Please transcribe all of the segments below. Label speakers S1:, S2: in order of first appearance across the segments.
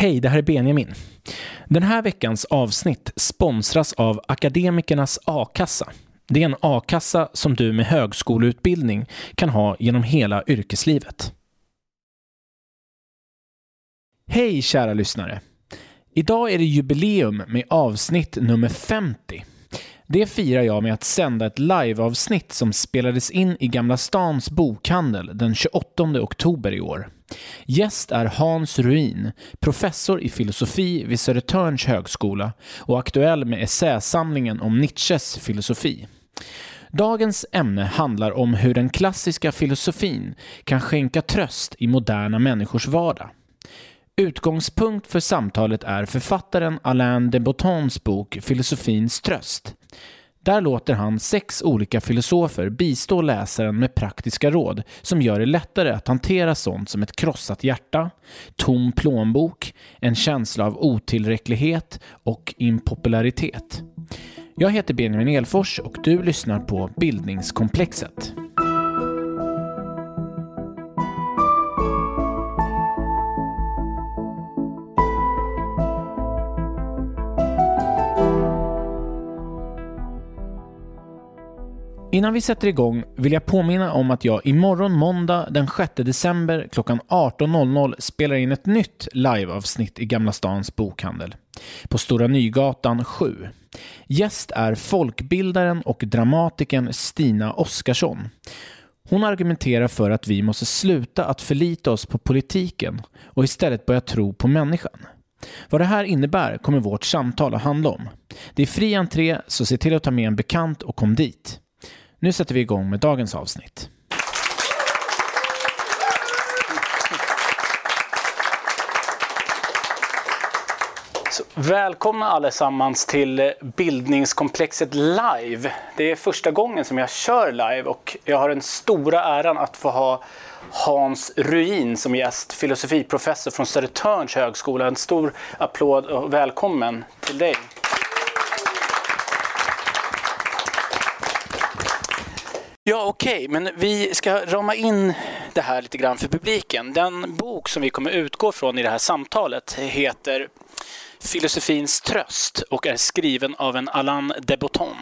S1: Hej, det här är Benjamin. Den här veckans avsnitt sponsras av Akademikernas a-kassa. Det är en a-kassa som du med högskoleutbildning kan ha genom hela yrkeslivet. Hej kära lyssnare! Idag är det jubileum med avsnitt nummer 50. Det firar jag med att sända ett liveavsnitt som spelades in i Gamla Stans bokhandel den 28 oktober i år. Gäst är Hans Ruin, professor i filosofi vid Södertörns högskola och aktuell med essäsamlingen om Nietzsches filosofi. Dagens ämne handlar om hur den klassiska filosofin kan skänka tröst i moderna människors vardag. Utgångspunkt för samtalet är författaren Alain de Bottons bok Filosofins tröst. Där låter han sex olika filosofer bistå läsaren med praktiska råd som gör det lättare att hantera sånt som ett krossat hjärta, tom plånbok, en känsla av otillräcklighet och impopularitet. Jag heter Benjamin Elfors och du lyssnar på Bildningskomplexet. Innan vi sätter igång vill jag påminna om att jag imorgon måndag den 6 december klockan 18.00 spelar in ett nytt liveavsnitt i Gamla Stans bokhandel på Stora Nygatan 7. Gäst är folkbildaren och dramatikern Stina Oskarsson. Hon argumenterar för att vi måste sluta att förlita oss på politiken och istället börja tro på människan. Vad det här innebär kommer vårt samtal att handla om. Det är fri entré, så se till att ta med en bekant och kom dit. Nu sätter vi igång med dagens avsnitt. Så, välkomna allesammans till bildningskomplexet live. Det är första gången som jag kör live och jag har den stora äran att få ha Hans Ruin som gäst, filosofiprofessor från Södertörns högskola. En stor applåd och välkommen till dig. Ja, okej, okay. men vi ska rama in det här lite grann för publiken. Den bok som vi kommer utgå från i det här samtalet heter Filosofins tröst och är skriven av en Alain de Botton.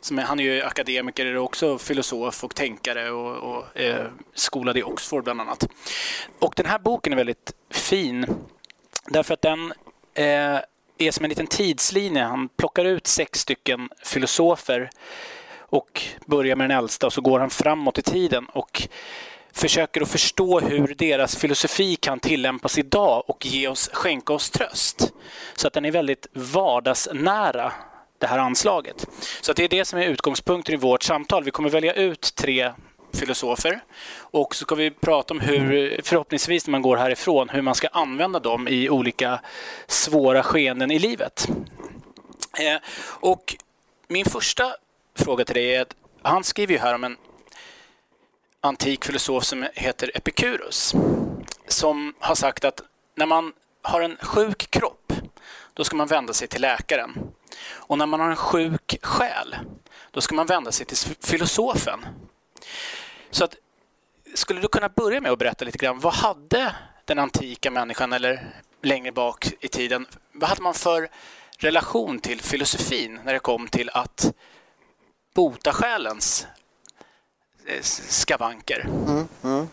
S1: Som är, han är ju akademiker och också filosof och tänkare och, och eh, skolad i Oxford bland annat. Och den här boken är väldigt fin därför att den eh, är som en liten tidslinje. Han plockar ut sex stycken filosofer och börjar med den äldsta och så går han framåt i tiden och försöker att förstå hur deras filosofi kan tillämpas idag och ge oss, skänka oss tröst. Så att den är väldigt vardagsnära det här anslaget. Så att det är det som är utgångspunkten i vårt samtal. Vi kommer välja ut tre filosofer och så ska vi prata om hur, förhoppningsvis när man går härifrån, hur man ska använda dem i olika svåra skeenden i livet. Eh, och min första fråga till dig är att han skriver ju här om en antik filosof som heter Epikurus som har sagt att när man har en sjuk kropp då ska man vända sig till läkaren. Och när man har en sjuk själ då ska man vända sig till filosofen. Så att, skulle du kunna börja med att berätta lite grann vad hade den antika människan eller längre bak i tiden, vad hade man för relation till filosofin när det kom till att bota själens eh, skavanker. Mm, mm.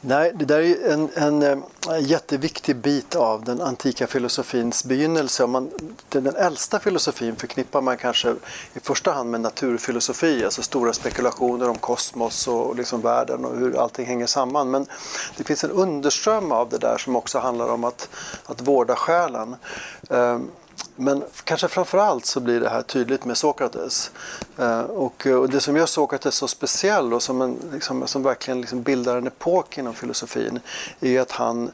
S2: Nej, det där är en, en, eh, jätteviktig bit av den antika filosofins begynnelse. Man, den, den äldsta filosofin förknippar man kanske i första hand med naturfilosofi, alltså stora spekulationer om kosmos och liksom världen och hur allting hänger samman. Men det finns en underström av det där som också handlar om att, att vårda själen. Um, men kanske framförallt så blir det här tydligt med Sokrates. Eh, och, eh, och, det som gör Sokrates så speciell och som, en, liksom, som verkligen liksom bildar en epok inom filosofin är att han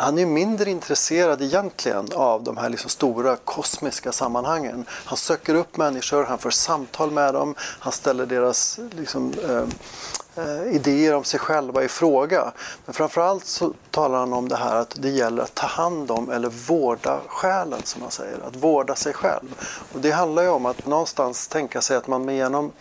S2: han är mindre intresserad egentligen av de här liksom stora kosmiska sammanhangen. Han söker upp människor, han för samtal med dem, han ställer deras liksom, eh, Eh, idéer om sig själva i fråga. Men framförallt så talar han om det här att det gäller att ta hand om eller vårda själen som man säger, att vårda sig själv. Och det handlar ju om att någonstans tänka sig att man genom,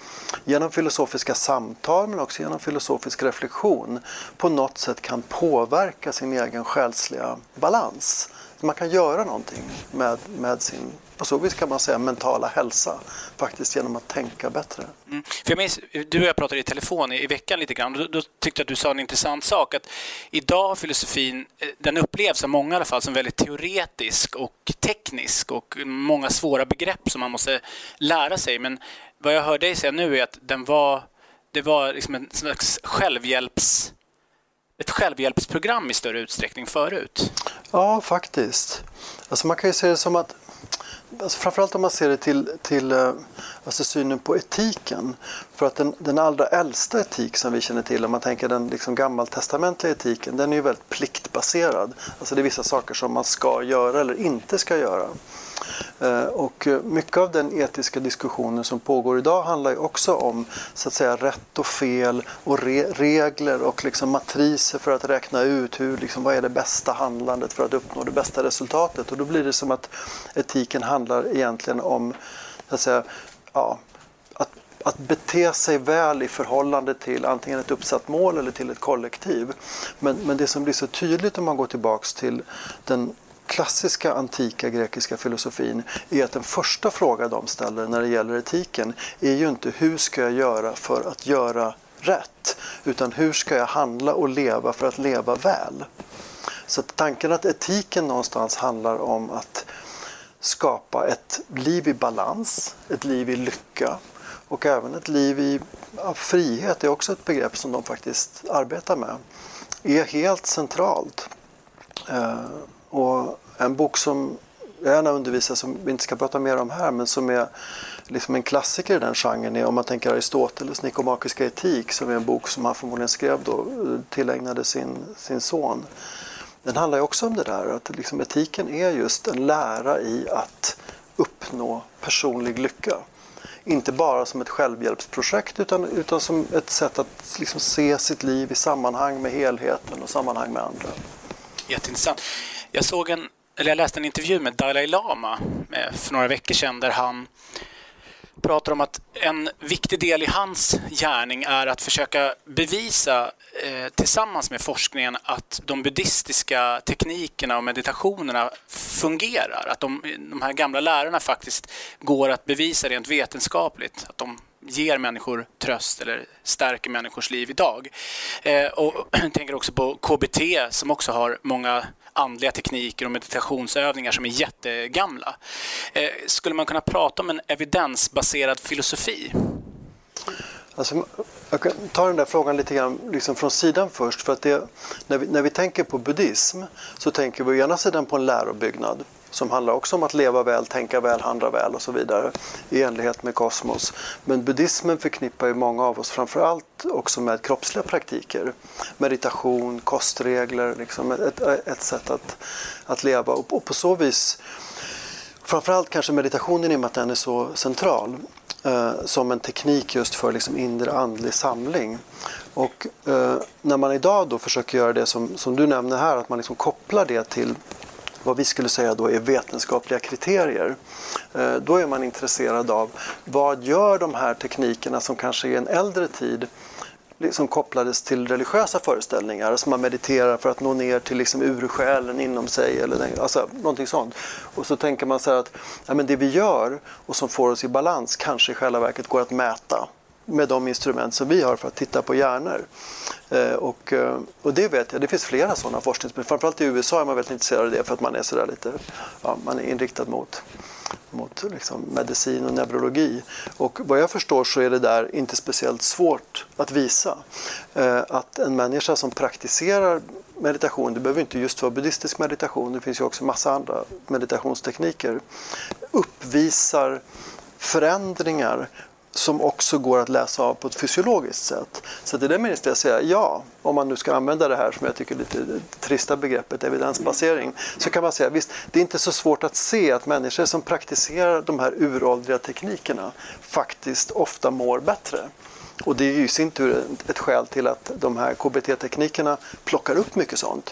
S2: genom filosofiska samtal men också genom filosofisk reflektion på något sätt kan påverka sin egen själsliga balans. Man kan göra någonting med, med sin på så vis kan man säga mentala hälsa faktiskt genom att tänka bättre.
S1: Mm. För jag minns, du och jag pratade i telefon i, i veckan lite grann och då, då tyckte jag att du sa en intressant sak att idag har filosofin, eh, den upplevs av många i alla fall som väldigt teoretisk och teknisk och många svåra begrepp som man måste lära sig men vad jag hör dig säga nu är att den var, det var liksom en slags självhjälps ett självhjälpsprogram i större utsträckning förut?
S2: Ja, faktiskt. Alltså man kan ju se det som att alltså framförallt om man ser det till, till eh, alltså synen på etiken. För att den, den allra äldsta etik som vi känner till, om man tänker den liksom gammaltestamentliga etiken, den är ju väldigt pliktbaserad. Alltså det är vissa saker som man ska göra eller inte ska göra. Eh, och eh, mycket av den etiska diskussionen som pågår idag handlar ju också om så att säga, rätt och fel och re regler och liksom matriser för att räkna ut hur, liksom, vad är det bästa handlandet för att uppnå det bästa resultatet. Och då blir det som att etiken handlar egentligen om så att säga, ja, att, att bete sig väl i förhållande till antingen ett uppsatt mål eller till ett kollektiv. Men, men det som blir så tydligt om man går tillbaks till den klassiska antika grekiska filosofin är att den första fråga de ställer när det gäller etiken är ju inte hur ska jag göra för att göra rätt utan hur ska jag handla och leva för att leva väl. Så tanken att etiken någonstans handlar om att skapa ett liv i balans, ett liv i lycka och även ett liv i frihet är också ett begrepp som de faktiskt arbetar med. är helt centralt. Eh, och en bok som jag gärna undervisar, som vi inte ska prata mer om här, men som är liksom en klassiker i den genren är om man tänker Aristoteles Nikomakiska etik som är en bok som han förmodligen skrev då, eh, tillägnade sin, sin son. Den handlar ju också om det där att liksom etiken är just en lära i att uppnå personlig lycka. Inte bara som ett självhjälpsprojekt utan, utan som ett sätt att liksom se sitt liv i sammanhang med helheten och sammanhang med andra.
S1: Jätteintressant. Jag såg en, eller jag läste en intervju med Dalai Lama eh, för några veckor sedan där han pratar om att en viktig del i hans gärning är att försöka bevisa eh, tillsammans med forskningen att de buddhistiska teknikerna och meditationerna fungerar. Att de, de här gamla lärarna faktiskt går att bevisa rent vetenskapligt. Att de ger människor tröst eller stärker människors liv idag. Eh, och jag tänker också på KBT som också har många andliga tekniker och meditationsövningar som är jättegamla. Eh, skulle man kunna prata om en evidensbaserad filosofi?
S2: Alltså, jag kan ta den där frågan lite grann liksom från sidan först. För att det, när, vi, när vi tänker på buddhism så tänker vi å ena sidan på en lärobyggnad som handlar också om att leva väl, tänka väl, handla väl och så vidare i enlighet med kosmos. Men buddhismen förknippar ju många av oss framförallt också med kroppsliga praktiker. Meditation, kostregler, liksom ett, ett sätt att, att leva och, och på så vis Framförallt kanske meditationen i och med att den är så central eh, som en teknik just för liksom inre andlig samling. Och eh, när man idag då försöker göra det som, som du nämner här, att man liksom kopplar det till vad vi skulle säga då är vetenskapliga kriterier. Eh, då är man intresserad av vad gör de här teknikerna som kanske i en äldre tid liksom kopplades till religiösa föreställningar. Alltså man mediterar för att nå ner till liksom ursjälen inom sig eller alltså någonting sånt. Och så tänker man så här att ja, men det vi gör och som får oss i balans kanske i själva verket går att mäta med de instrument som vi har för att titta på hjärnor. Eh, och, eh, och det vet jag, det finns flera sådana forskningsmetoder. Framförallt i USA är man väldigt intresserad av det för att man är sådär lite, ja, man är inriktad mot, mot liksom medicin och neurologi. Och vad jag förstår så är det där inte speciellt svårt att visa. Eh, att en människa som praktiserar meditation, det behöver inte just vara buddhistisk meditation, det finns ju också massa andra meditationstekniker, uppvisar förändringar som också går att läsa av på ett fysiologiskt sätt. Så det är det minst jag säga ja, om man nu ska använda det här som jag tycker lite trista begreppet evidensbasering, så kan man säga visst, det är inte så svårt att se att människor som praktiserar de här uråldriga teknikerna faktiskt ofta mår bättre. Och det är ju i sin tur ett skäl till att de här KBT-teknikerna plockar upp mycket sånt.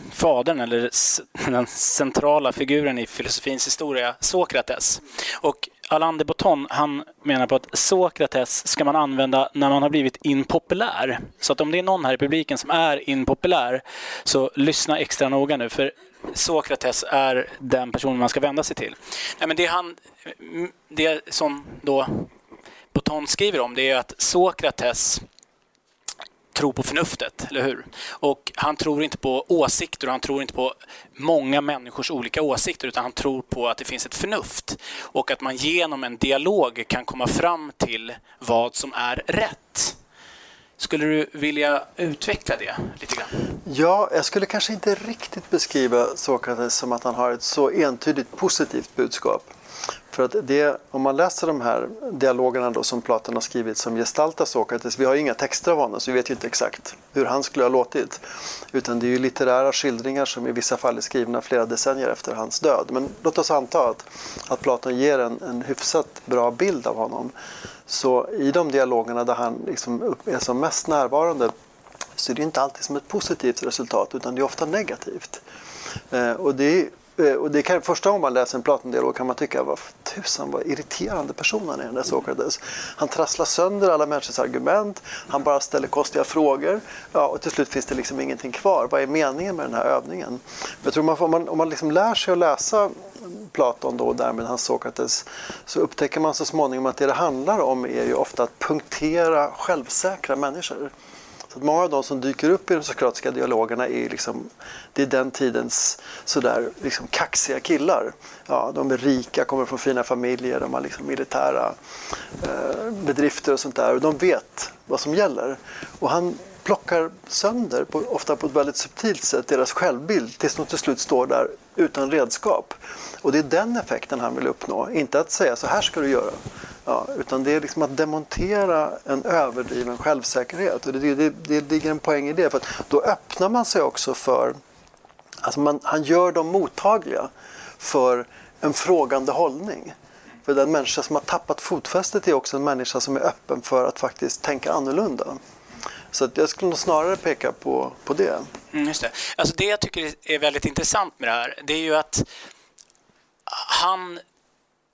S1: fadern eller den centrala figuren i filosofins historia, Sokrates. Och Alain de Botton, han menar på att Sokrates ska man använda när man har blivit impopulär. Så att om det är någon här i publiken som är impopulär, så lyssna extra noga nu, för Sokrates är den personen man ska vända sig till. Nej, men det, han, det som då Botton skriver om, det är att Sokrates tro på förnuftet, eller hur? Och han tror inte på åsikter och han tror inte på många människors olika åsikter utan han tror på att det finns ett förnuft och att man genom en dialog kan komma fram till vad som är rätt. Skulle du vilja utveckla det lite grann?
S2: Ja, jag skulle kanske inte riktigt beskriva Sokrates som att han har ett så entydigt positivt budskap. För att det, om man läser de här dialogerna då som Platon har skrivit som gestaltar Sokrates, vi har ju inga texter av honom så vi vet ju inte exakt hur han skulle ha låtit. Utan det är ju litterära skildringar som i vissa fall är skrivna flera decennier efter hans död. Men låt oss anta att, att Platon ger en, en hyfsat bra bild av honom. Så i de dialogerna där han liksom är som mest närvarande så är det inte alltid som ett positivt resultat utan det är ofta negativt. Eh, och det är Eh, och det kan, första gången man läser en Platon-dialog kan man tycka vad tusan vad irriterande person han är den där Sokrates. Han trasslar sönder alla människors argument, han bara ställer konstiga frågor ja, och till slut finns det liksom ingenting kvar. Vad är meningen med den här övningen? Jag tror man får, om man, om man liksom lär sig att läsa Platon då, och därmed hans Sokrates så upptäcker man så småningom att det det handlar om är ju ofta att punktera självsäkra människor. Så att många av de som dyker upp i de sokratiska dialogerna är, liksom, det är den tidens sådär, liksom kaxiga killar. Ja, de är rika, kommer från fina familjer, de har liksom militära eh, bedrifter och sånt där. Och de vet vad som gäller. Och han plockar sönder, på, ofta på ett väldigt subtilt sätt, deras självbild tills de till slut står där utan redskap. Och det är den effekten han vill uppnå, inte att säga så här ska du göra. Ja, utan det är liksom att demontera en överdriven självsäkerhet. Och det, det, det ligger en poäng i det. För då öppnar man sig också för... Alltså man, han gör dem mottagliga för en frågande hållning. För den människa som har tappat fotfästet är också en människa som är öppen för att faktiskt tänka annorlunda. Så jag skulle nog snarare peka på, på det.
S1: Mm, just det. Alltså det jag tycker är väldigt intressant med det här, det är ju att han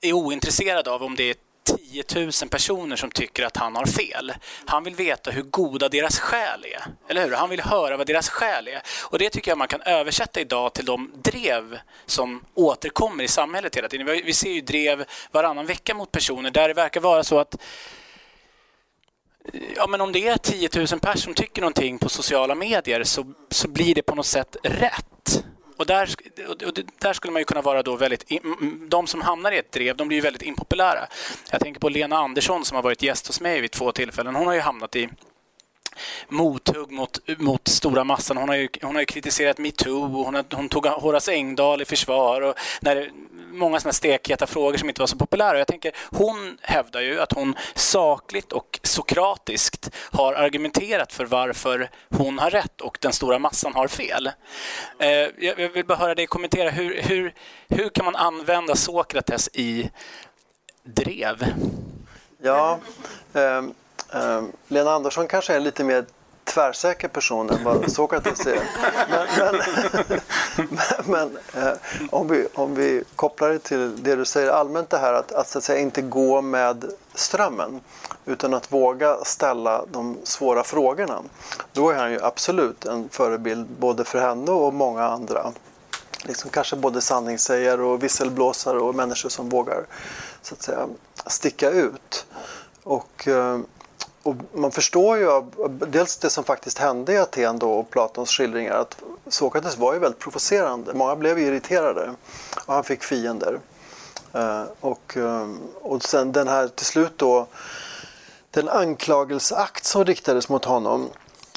S1: är ointresserad av om det är 10 000 personer som tycker att han har fel. Han vill veta hur goda deras skäl är. Eller hur? Han vill höra vad deras skäl är. Och det tycker jag man kan översätta idag till de drev som återkommer i samhället hela tiden. Vi ser ju drev varannan vecka mot personer där det verkar vara så att Ja, men om det är 10 000 personer som tycker någonting på sociala medier så, så blir det på något sätt rätt. Och där, och där skulle man ju kunna vara då väldigt... De som hamnar i ett drev, de blir ju väldigt impopulära. Jag tänker på Lena Andersson som har varit gäst hos mig vid två tillfällen. Hon har ju hamnat i mothugg mot, mot stora massan. Hon har ju, hon har ju kritiserat metoo och hon, har, hon tog Horace Engdahl i försvar. Och när många sådana stekheta frågor som inte var så populära. Jag tänker, hon hävdar ju att hon sakligt och sokratiskt har argumenterat för varför hon har rätt och den stora massan har fel. Eh, jag vill bara höra dig kommentera, hur, hur, hur kan man använda Sokrates i drev?
S2: Ja, eh, eh, Lena Andersson kanske är lite mer tvärsäker person än vad Sokrates är. Men, men, men eh, om, vi, om vi kopplar det till det du säger allmänt det här att, att, så att säga, inte gå med strömmen utan att våga ställa de svåra frågorna. Då är han ju absolut en förebild både för henne och många andra. Liksom kanske både sanningssägare och visselblåsare och människor som vågar så att säga, sticka ut. Och, eh, och man förstår ju av dels det som faktiskt hände i Aten då och Platons skildringar att Sokrates var ju väldigt provocerande. Många blev irriterade och han fick fiender. Eh, och, eh, och sen den här till slut då den anklagelseakt som riktades mot honom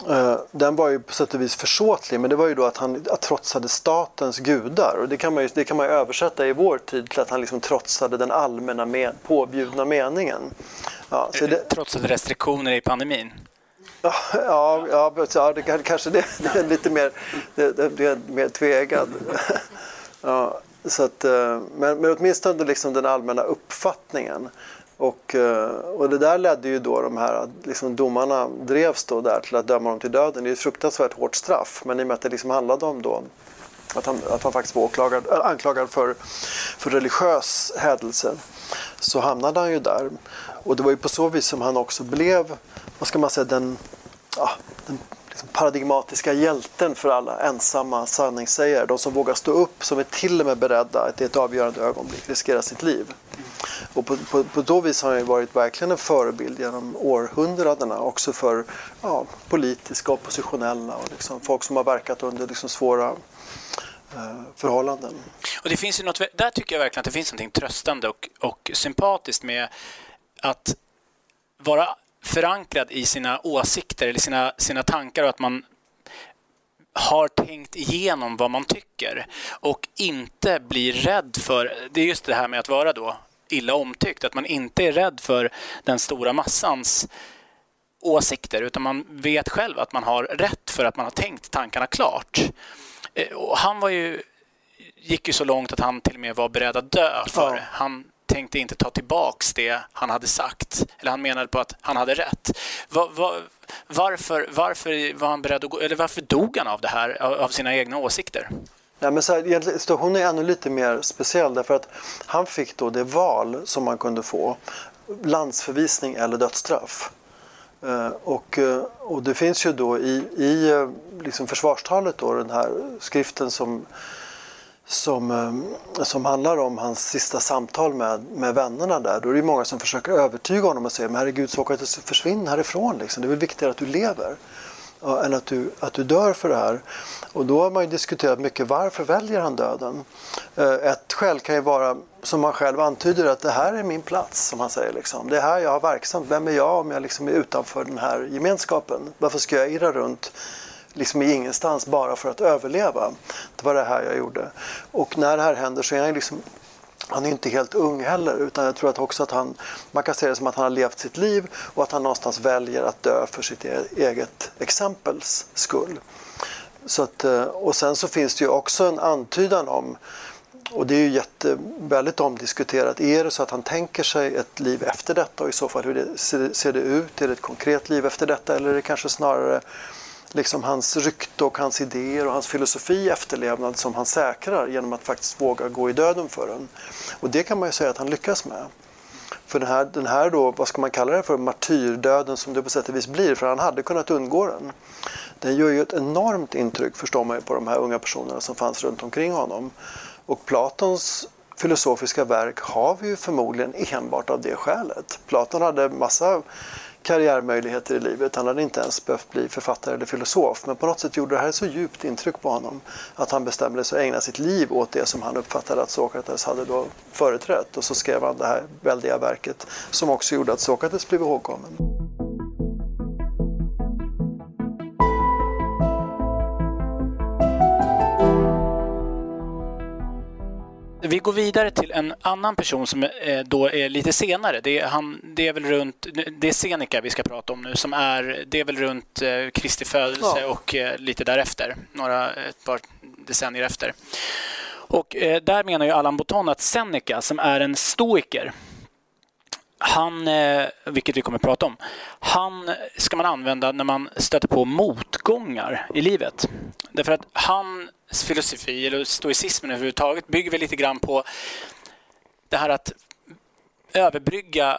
S2: eh, den var ju på sätt och vis försåtlig men det var ju då att han trotsade statens gudar och det kan man ju, det kan man ju översätta i vår tid till att han liksom trotsade den allmänna med, påbjudna meningen.
S1: Ja, så det, trotsade restriktioner i pandemin?
S2: Ja, ja, ja, det kanske det, det är lite mer, det, det är mer tvegad. Ja, så att, eh, men, men åtminstone liksom den allmänna uppfattningen. Och, eh, och det där ledde ju då de här liksom domarna drevs då där till att döma dem till döden. Det är ett fruktansvärt hårt straff men i och med att det liksom handlade om då att han, att han faktiskt var åklagad, anklagad för, för religiös hädelse så hamnade han ju där. Och det var ju på så vis som han också blev, vad ska man säga, den, ja, den liksom paradigmatiska hjälten för alla ensamma sanningssägare. De som vågar stå upp, som är till och med beredda att i ett avgörande ögonblick riskera sitt liv. Och på, på, på så vis har han ju varit verkligen en förebild genom århundradena också för ja, politiska oppositionella och liksom folk som har verkat under liksom svåra eh, förhållanden.
S1: Och det finns ju något, där tycker jag verkligen att det finns något tröstande och, och sympatiskt med att vara förankrad i sina åsikter eller sina, sina tankar och att man har tänkt igenom vad man tycker och inte blir rädd för, det är just det här med att vara då illa omtyckt, att man inte är rädd för den stora massans åsikter utan man vet själv att man har rätt för att man har tänkt tankarna klart. Eh, och han var ju, gick ju så långt att han till och med var beredd att dö för ja. Han tänkte inte ta tillbaks det han hade sagt. Eller han menade på att han hade rätt. Va, va, varför, varför var han beredd att gå, eller varför dog han av det här, av sina egna åsikter?
S2: Nej, men så här, situationen är ännu lite mer speciell därför att han fick då det val som man kunde få. Landsförvisning eller dödsstraff. Eh, och, eh, och det finns ju då i, i eh, liksom försvarstalet då den här skriften som som, eh, som handlar om hans sista samtal med, med vännerna där. Då är det många som försöker övertyga honom och säger men herregud så Sokrates försvinn härifrån liksom. Det är väl viktigare att du lever ja, än att du, att du dör för det här. Och då har man ju diskuterat mycket varför väljer han döden? Eh, ett skäl kan ju vara, som han själv antyder, att det här är min plats, som han säger. Liksom. Det är här jag har verksamt. Vem är jag om jag liksom är utanför den här gemenskapen? Varför ska jag irra runt liksom i ingenstans bara för att överleva? Det var det här jag gjorde. Och när det här händer så är han liksom han är inte helt ung heller utan jag tror att också att han, man kan se det som att han har levt sitt liv och att han någonstans väljer att dö för sitt e-, eget exempels skull. Så att, eh, och sen så finns det ju också en antydan om och det är ju jätte, väldigt omdiskuterat. Är det så att han tänker sig ett liv efter detta och i så fall hur det, ser det ut? Är det ett konkret liv efter detta eller är det kanske snarare liksom hans rykte och hans idéer och hans filosofi efterlevnad som han säkrar genom att faktiskt våga gå i döden för den. Och det kan man ju säga att han lyckas med. För den här, den här då, vad ska man kalla det för, martyrdöden som det på sätt och vis blir, för han hade kunnat undgå den. Den gör ju ett enormt intryck, förstår man ju, på de här unga personerna som fanns runt omkring honom. Och Platons filosofiska verk har vi ju förmodligen enbart av det skälet. Platon hade massa karriärmöjligheter i livet. Han hade inte ens behövt bli författare eller filosof. Men på något sätt gjorde det här så djupt intryck på honom att han bestämde sig att ägna sitt liv åt det som han uppfattade att Sokrates hade då företrätt. Och så skrev han det här väldiga verket som också gjorde att Sokrates blev ihågkommen.
S1: Vi går vidare till en annan person som eh, då är lite senare. Det är, han, det är väl runt, det är Seneca vi ska prata om nu, som är, det är väl runt eh, Kristi födelse ja. och eh, lite därefter, några, ett par decennier efter. Och där menar ju Allan Boton att Seneca, som är en stoiker, han, vilket vi kommer att prata om, han ska man använda när man stöter på motgångar i livet. Därför att hans filosofi, eller stoicismen överhuvudtaget, bygger väl lite grann på det här att överbrygga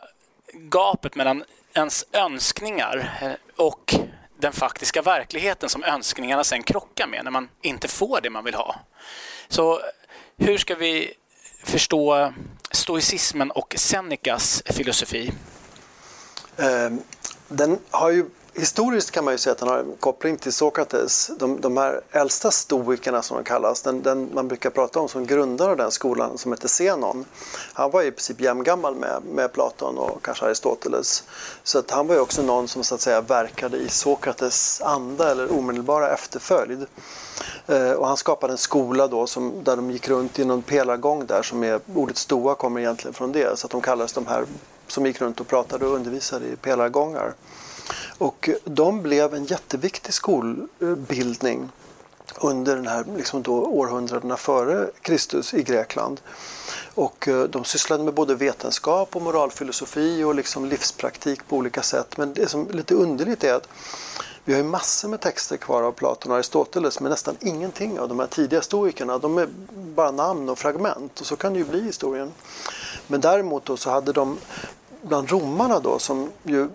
S1: gapet mellan ens önskningar och den faktiska verkligheten som önskningarna sen krockar med när man inte får det man vill ha. Så hur ska vi förstå stoicismen och Senecas filosofi?
S2: Ehm, den har ju Historiskt kan man ju säga att den har en koppling till Sokrates. De, de här äldsta stoikerna som de kallas, den, den, man brukar prata om som grundare av den skolan som heter Zenon. Han var i princip jämngammal med, med Platon och kanske Aristoteles. Så att han var ju också någon som så att säga verkade i Sokrates anda eller omedelbara efterföljd. Eh, och han skapade en skola då som, där de gick runt i någon pelargång där som är, ordet stoa kommer egentligen från det. Så att de kallades de här som gick runt och pratade och undervisade i pelargångar. Och de blev en jätteviktig skolbildning under den här liksom då århundradena före Kristus i Grekland. Och eh, de sysslade med både vetenskap och moralfilosofi och liksom livspraktik på olika sätt. Men det som är lite underligt är att vi har ju massor med texter kvar av Platon och Aristoteles men nästan ingenting av de här tidiga stoikerna. De är bara namn och fragment och så kan det ju bli i historien. Men däremot då så hade de bland romarna då som ju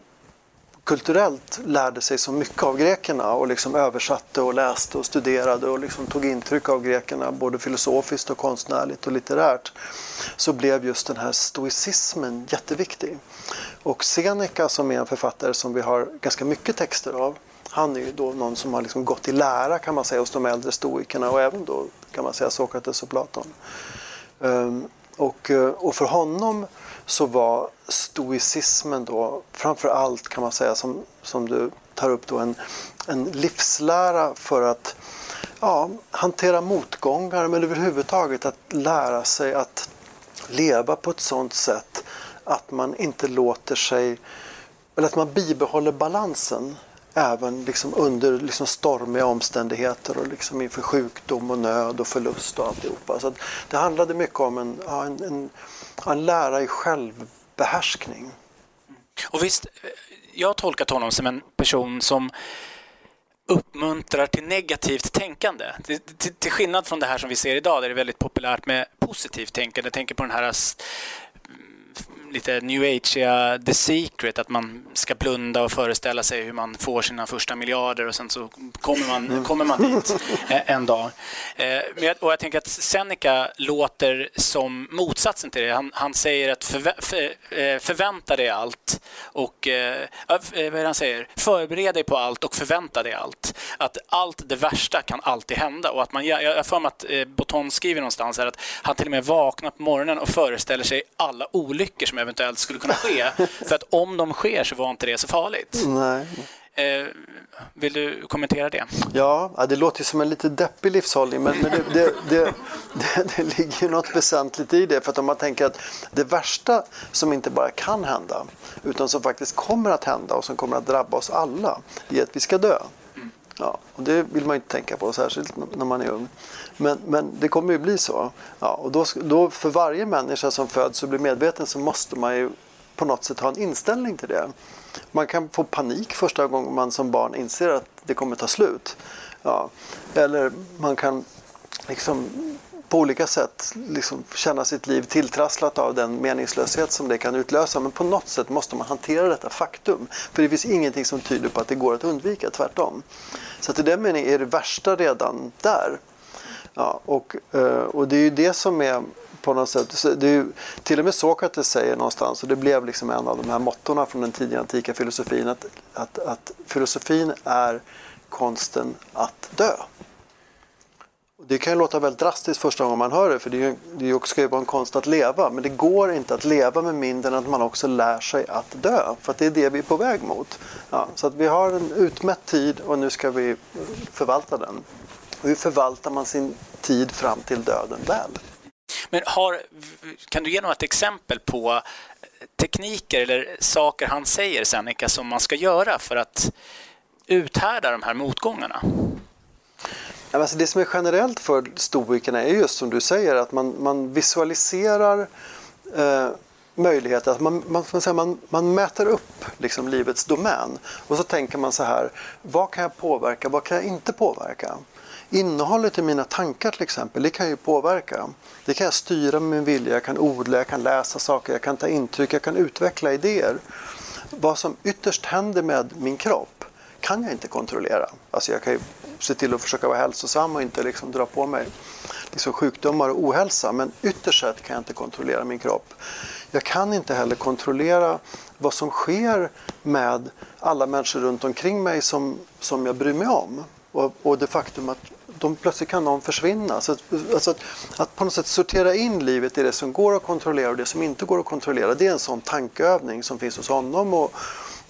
S2: kulturellt lärde sig så mycket av grekerna och liksom översatte och läste och studerade och liksom tog intryck av grekerna både filosofiskt och konstnärligt och litterärt så blev just den här stoicismen jätteviktig. Och Seneca som är en författare som vi har ganska mycket texter av han är ju då någon som har liksom gått i lära kan man säga hos de äldre stoikerna och även då kan man säga Sokrates och Platon. Um, och, och för honom så var stoicismen då framför allt kan man säga som, som du tar upp då en, en livslära för att ja, hantera motgångar men överhuvudtaget att lära sig att leva på ett sådant sätt att man inte låter sig eller att man bibehåller balansen även liksom under liksom stormiga omständigheter och liksom inför sjukdom och nöd och förlust och alltihopa. Så det handlade mycket om en, en, en, en lära i självbehärskning.
S1: Och visst, jag har tolkat honom som en person som uppmuntrar till negativt tänkande. Till, till, till, skillnad från det här som vi ser idag där det är väldigt populärt med positivt tänkande. Jag tänker på den här lite new age The Secret, att man ska blunda och föreställa sig hur man får sina första miljarder och sen så kommer man, mm. kommer man dit eh, en dag. Eh, och jag tänker att Seneca låter som motsatsen till det. Han, han säger att förvä för, eh, förvänta dig allt och vad är han säger? Förbered dig på allt och förvänta dig allt. Att allt det värsta kan alltid hända och att man, jag har för mig att Boton skriver någonstans här att han till och med vaknar på morgonen och föreställer sig alla olyckor som eventuellt skulle kunna ske. För att om de sker så var inte det så farligt.
S2: Nej.
S1: Eh, vill du kommentera det?
S2: Ja, det låter som en lite deppig livshållning men, men det, det, det, det, ligger något väsentligt i det. För att om man tänker att det värsta som inte bara kan hända utan som faktiskt kommer att hända och som kommer att drabba oss alla är att vi ska dö. Ja, och det vill man inte tänka på särskilt när man är ung. Men, men det kommer ju bli så. Ja, och då, då för varje människa som föds och blir medveten så måste man ju på något sätt ha en inställning till det. Man kan få panik första gången man som barn inser att det kommer ta slut. Ja. Eller man kan liksom på olika sätt liksom känna sitt liv tilltrasslat av den meningslöshet som det kan utlösa. Men på något sätt måste man hantera detta faktum. För det finns ingenting som tyder på att det går att undvika, tvärtom. Så att i den meningen är det värsta redan där. Ja, och, eh, och det är ju det som är på något sätt, det är ju, till och med Sokrates säger någonstans, och det blev liksom en av de här mottorna från den tidiga antika filosofin, att, att, att filosofin är konsten att dö. Det kan ju låta väldigt drastiskt första gången man hör det för det, är ju, det är ska ju vara en konst att leva. Men det går inte att leva med mindre än att man också lär sig att dö. För att det är det vi är på väg mot. Ja, så att vi har en utmätt tid och nu ska vi eh, förvalta den. Och hur förvaltar man sin tid fram till döden väl?
S1: Men har, kan du ge något exempel på eh, tekniker eller saker han säger, Seneca, som man ska göra för att uthärda de här motgångarna?
S2: Alltså det som är generellt för stoikerna är just som du säger att man, man visualiserar eh, möjligheter. Att man, man, man, man mäter upp liksom livets domän och så tänker man så här. Vad kan jag påverka? Vad kan jag inte påverka? Innehållet i mina tankar till exempel, det kan jag ju påverka. Det kan jag styra med min vilja, jag kan odla, jag kan läsa saker, jag kan ta intryck, jag kan utveckla idéer. Vad som ytterst händer med min kropp kan jag inte kontrollera. Alltså jag kan ju se till att försöka vara hälsosam och inte liksom dra på mig liksom sjukdomar och ohälsa. Men ytterst sett kan jag inte kontrollera min kropp. Jag kan inte heller kontrollera vad som sker med alla människor runt omkring mig som, som jag bryr mig om. Och, och det faktum att de plötsligt kan någon försvinna. Så, alltså att, att, på något sätt sortera in livet i det som går att kontrollera och det som inte går att kontrollera. Det är en sån tankeövning som finns hos honom och,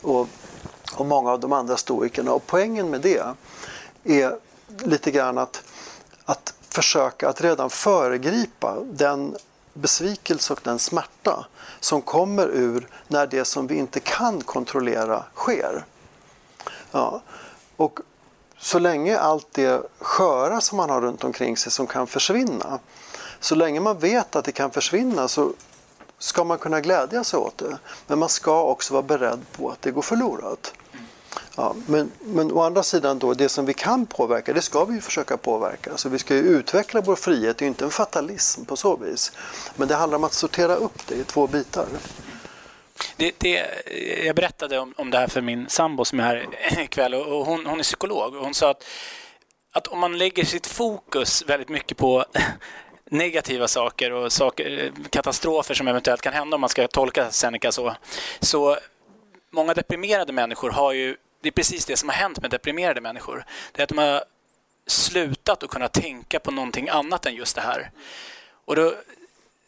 S2: och, och många av de andra stoikerna. Och poängen med det är lite grann att, att försöka att redan föregripa den besvikelse och den smärta som kommer ur när det som vi inte kan kontrollera sker. Ja. Och så länge allt det sköra som man har runt omkring sig som kan försvinna, så länge man vet att det kan försvinna så ska man kunna glädja sig åt det. Men man ska också vara beredd på att det går förlorat. Ja, men, men å andra sidan då, det som vi kan påverka, det ska vi ju försöka påverka. Så vi ska ju utveckla vår frihet, det är ju inte en fatalism på så vis. Men det handlar om att sortera upp det i två bitar.
S1: Det, det, jag berättade om, om det här för min sambo som är här ikväll och hon, hon är psykolog och hon sa att, att om man lägger sitt fokus väldigt mycket på negativa saker och saker, eh, katastrofer som eventuellt kan hända om man ska tolka Seneca så, så många deprimerade människor har ju det är precis det som har hänt med deprimerade människor. Det är att de har slutat att kunna tänka på någonting annat än just det här. Och då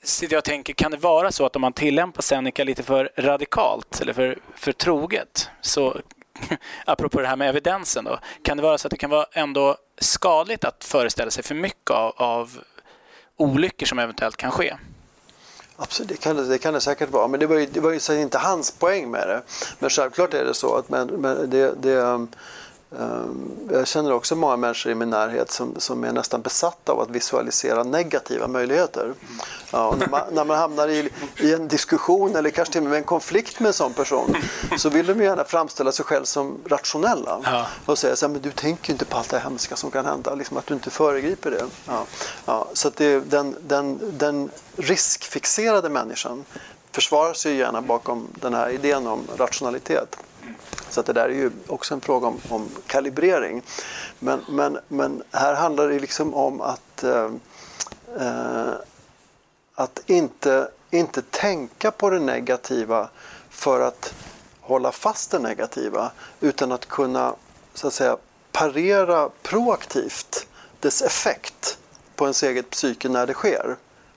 S1: sitter jag och tänker, kan det vara så att om man tillämpar Seneca lite för radikalt eller för, för troget, så apropå det här med evidensen då, kan det vara så att det kan vara ändå skadligt att föreställa sig för mycket av, av olyckor som eventuellt kan ske?
S2: Absolut, det kan det, det kan det säkert vara. Men det var ju, det var ju inte hans poäng med det. Men självklart är det så att men, men det, det, um, jag känner också många människor i min närhet som, som är nästan besatta av att visualisera negativa möjligheter. Ja, när, man, när, man, hamnar i, i, en diskussion eller kanske till och med en konflikt med en sån person så vill de gärna framställa sig själv som rationella ja. och säga så här, men du tänker inte på allt det hemska som kan hända, liksom att du inte föregriper det. Ja, ja, så det, den, den, den riskfixerade människan försvarar sig gärna bakom den här idén om rationalitet. Så att det där är ju också en fråga om, om kalibrering. Men, men, men här handlar det liksom om att, eh, eh, att inte, inte tänka på det negativa för att hålla fast det negativa utan att kunna så att säga, parera proaktivt dess effekt på ens eget psyke när det sker.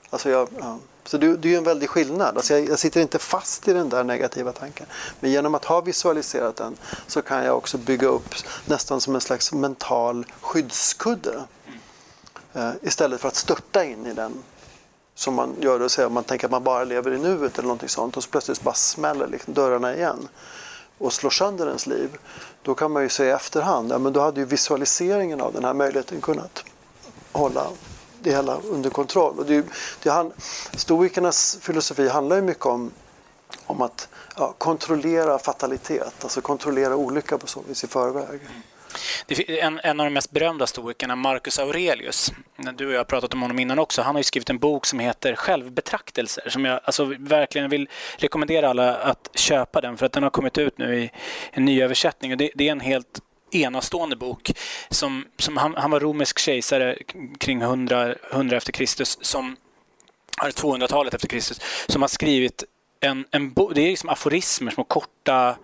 S2: Alltså jag, ja. Så det, det är en väldig skillnad. Alltså jag, jag, sitter inte fast i den där negativa tanken. Men genom att ha visualiserat den så kan jag också bygga upp nästan som en slags mental skyddskudde. Eh, istället för att störta in i den som man gör och säger, om man tänker att man bara lever i nuet eller någonting sånt och så plötsligt bara smäller liksom dörrarna igen och slår sönder ens liv. Då kan man ju säga i efterhand, ja, men då hade ju visualiseringen av den här möjligheten kunnat hålla det hela under kontroll. Och det, det, stoikernas filosofi handlar ju mycket om, om att ja, kontrollera fatalitet, alltså kontrollera olycka på så vis i förväg.
S1: En, en, av de mest berömda stoikerna, Marcus Aurelius, du och jag har pratat om honom innan också, han har skrivit en bok som heter Självbetraktelser som jag alltså, verkligen vill rekommendera alla att köpa den för att den har kommit ut nu i en ny översättning och det, det är en helt enastående bok. Som, som han, han var romersk kejsare kring 100, 100 efter Kristus, som 200-talet efter Kristus, som har skrivit en, en bok, det är liksom aforismer, små korta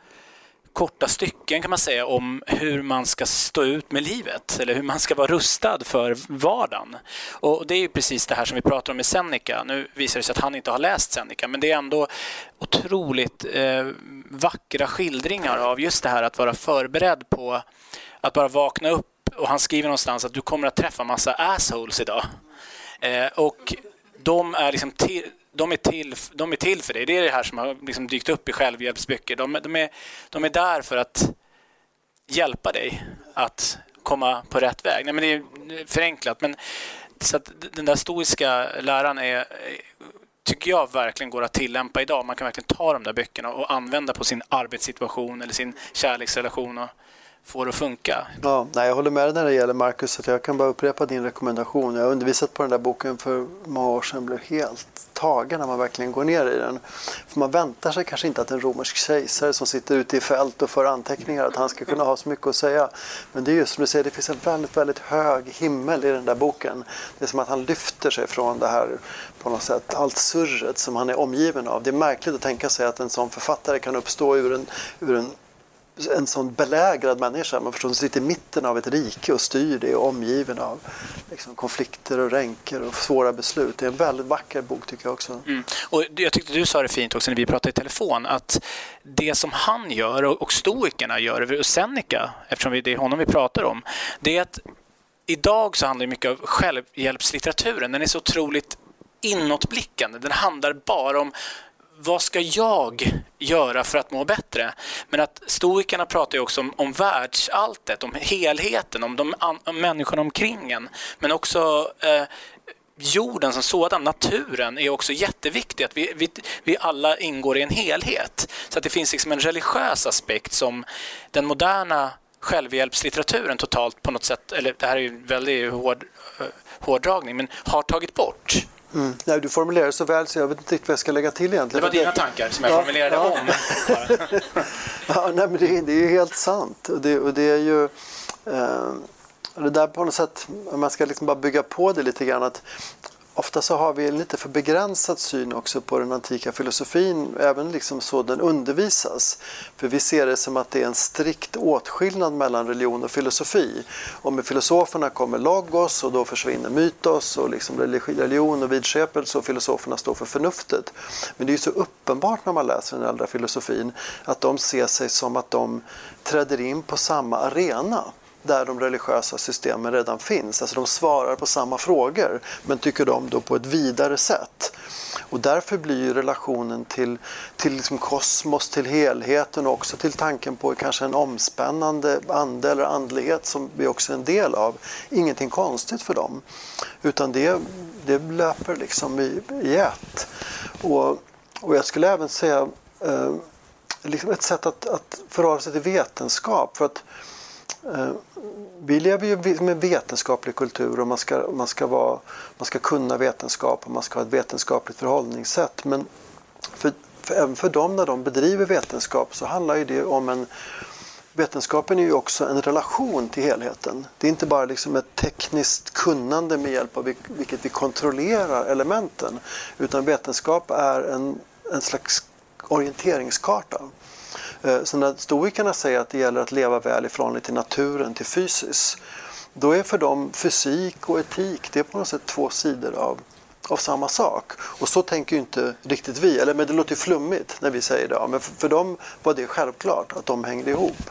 S1: korta stycken kan man säga om hur man ska stå ut med livet eller hur man ska vara rustad för vardagen. Och det är ju precis det här som vi pratar om i Seneca. Nu visar det sig att han inte har läst Seneca men det är ändå otroligt eh, vackra skildringar av just det här att vara förberedd på att bara vakna upp och han skriver någonstans att du kommer att träffa massa assholes idag. Eh, och de är liksom till, de är, till, de är till för dig. Det är det här som har liksom dykt upp i självhjälpsböcker. De, de, är, de är där för att hjälpa dig att komma på rätt väg. Nej, men det är förenklat, men så att den där stoiska läran är, tycker jag verkligen går att tillämpa idag. Man kan verkligen ta de där böckerna och använda på sin arbetssituation eller sin kärleksrelation och få det att funka.
S2: Ja, nej, jag håller med dig när det gäller Marcus. Att jag kan bara upprepa din rekommendation. Jag har undervisat på den där boken för många år sedan. blev helt tagen när man verkligen går ner i den. För man väntar sig kanske inte att en romersk kejsare som sitter ute i fält och för anteckningar att han ska kunna ha så mycket att säga. Men det är just som du säger, det finns en väldigt, väldigt hög himmel i den där boken. Det är som att han lyfter sig från det här på något sätt, allt surret som han är omgiven av. Det är märkligt att tänka sig att en sån författare kan uppstå ur en, ur en en sån belägrad människa, man förstår, som sitter i mitten av ett rike och styr det och omgiven av liksom, konflikter och ränker och svåra beslut. Det är en väldigt vacker bok tycker jag också.
S1: Mm. Och jag tyckte du sa det fint också när vi pratade i telefon, att det som han gör och stoikerna gör, och Seneca, eftersom det är honom vi pratar om, det är att idag så handlar det mycket av självhjälpslitteraturen. Den är så otroligt inåtblickande. Den handlar bara om vad ska jag göra för att må bättre? Men att stoikerna pratar ju också om, om världsalltet, om helheten, om, de, om människorna omkring en. Men också eh, jorden som sådan, naturen, är också jätteviktig. Att vi, vi, vi alla ingår i en helhet. Så att det finns liksom en religiös aspekt som den moderna självhjälpslitteraturen totalt på något sätt, eller det här är ju väldigt hård, eh, hårdragning, men har tagit bort.
S2: Mm. Nej, du formulerar så väl så jag vet inte riktigt vad jag ska lägga till egentligen.
S1: Det var dina tankar som jag ja, formulerade ja. om.
S2: ja, nej, men det, det är ju helt sant. Och det, och det är ju... Eh, det där på något sätt, man ska liksom bara bygga på det lite grann. att Ofta så har vi en lite för begränsad syn också på den antika filosofin, även liksom så den undervisas. För vi ser det som att det är en strikt åtskillnad mellan religion och filosofi. Och med filosoferna kommer logos och då försvinner mytos och liksom religion och vidskepelse och filosoferna står för förnuftet. Men det är ju så uppenbart när man läser den äldre filosofin att de ser sig som att de träder in på samma arena där de religiösa systemen redan finns. Alltså de svarar på samma frågor men tycker de då på ett vidare sätt. Och därför blir relationen till, till liksom kosmos, till helheten och också till tanken på kanske en omspännande ande eller andlighet som vi också är en del av, ingenting konstigt för dem. Utan det, det löper liksom i, i ett. Och, och jag skulle även säga eh, liksom ett sätt att, att förhålla sig till vetenskap. För att Eh, vi lever ju med vetenskaplig kultur och man ska, man, ska vara, man ska kunna vetenskap och man ska ha ett vetenskapligt förhållningssätt. Men för, för, även för dem när de bedriver vetenskap så handlar ju det om en Vetenskapen är ju också en relation till helheten. Det är inte bara liksom ett tekniskt kunnande med hjälp av vilket vi kontrollerar elementen. Utan vetenskap är en, en slags orienteringskarta. Eh, så när stoikerna säger att det gäller att leva väl i förhållande till naturen, till fysis, då är för dem fysik och etik, det är på något sätt två sidor av, av samma sak. Och så tänker ju inte riktigt vi, eller men det låter ju flummigt när vi säger det, men för, för dem var det självklart att de hängde ihop.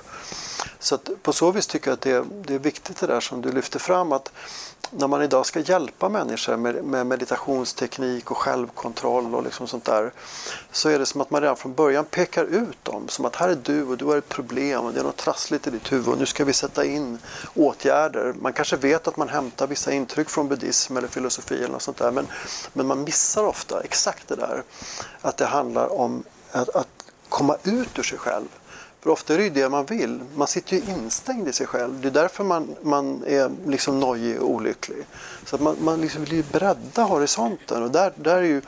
S2: Så på så vis tycker jag att det, det är viktigt det där som du lyfter fram att när man idag ska hjälpa människor med, med, meditationsteknik och självkontroll och liksom sånt där så är det som att man redan från början pekar ut dem som att här är du och du har ett problem och det är något trassligt i ditt huvud och nu ska vi sätta in åtgärder. Man kanske vet att man hämtar vissa intryck från buddhism eller filosofi eller något sånt där men, men man missar ofta exakt det där att det handlar om att, att komma ut ur sig själv för ofta är det ju det man vill. Man sitter ju instängd i sig själv. Det är därför man, man är liksom nojig och olycklig. Så att man, man liksom vill ju bredda horisonten och där, där är ju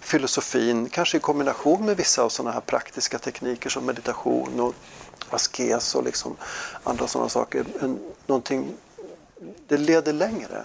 S2: filosofin, kanske i kombination med vissa av sådana här praktiska tekniker som meditation och askes och liksom andra sådana saker, en, någonting, det leder längre.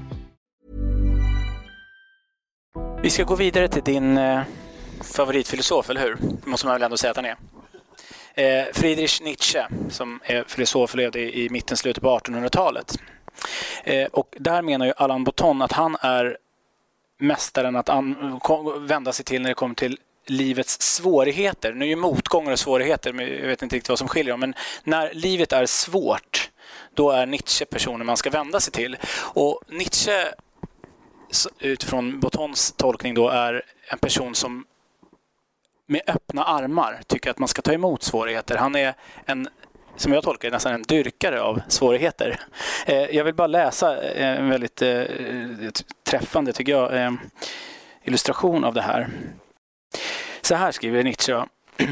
S1: Vi ska gå vidare till din eh, favoritfilosof, eller hur? Det måste man väl ändå säga att han är. Eh, Friedrich Nietzsche, som är filosof och levde i, i mitten, slutet på 1800-talet. Eh, och där menar ju Allan Botton att han är mästaren att an, kom, vända sig till när det kommer till livets svårigheter. Nu är ju motgångar och svårigheter, men jag vet inte riktigt vad som skiljer dem, men när livet är svårt, då är Nietzsche personen man ska vända sig till. Och Nietzsche, utifrån Bottons tolkning då, är en person som med öppna armar tycker att man ska ta emot svårigheter. Han är en som jag tolkar det, nästan en dyrkare av svårigheter. Eh, jag vill bara läsa eh, en väldigt eh, träffande, tycker jag, eh, illustration av det här. Så här skriver Nietzsche.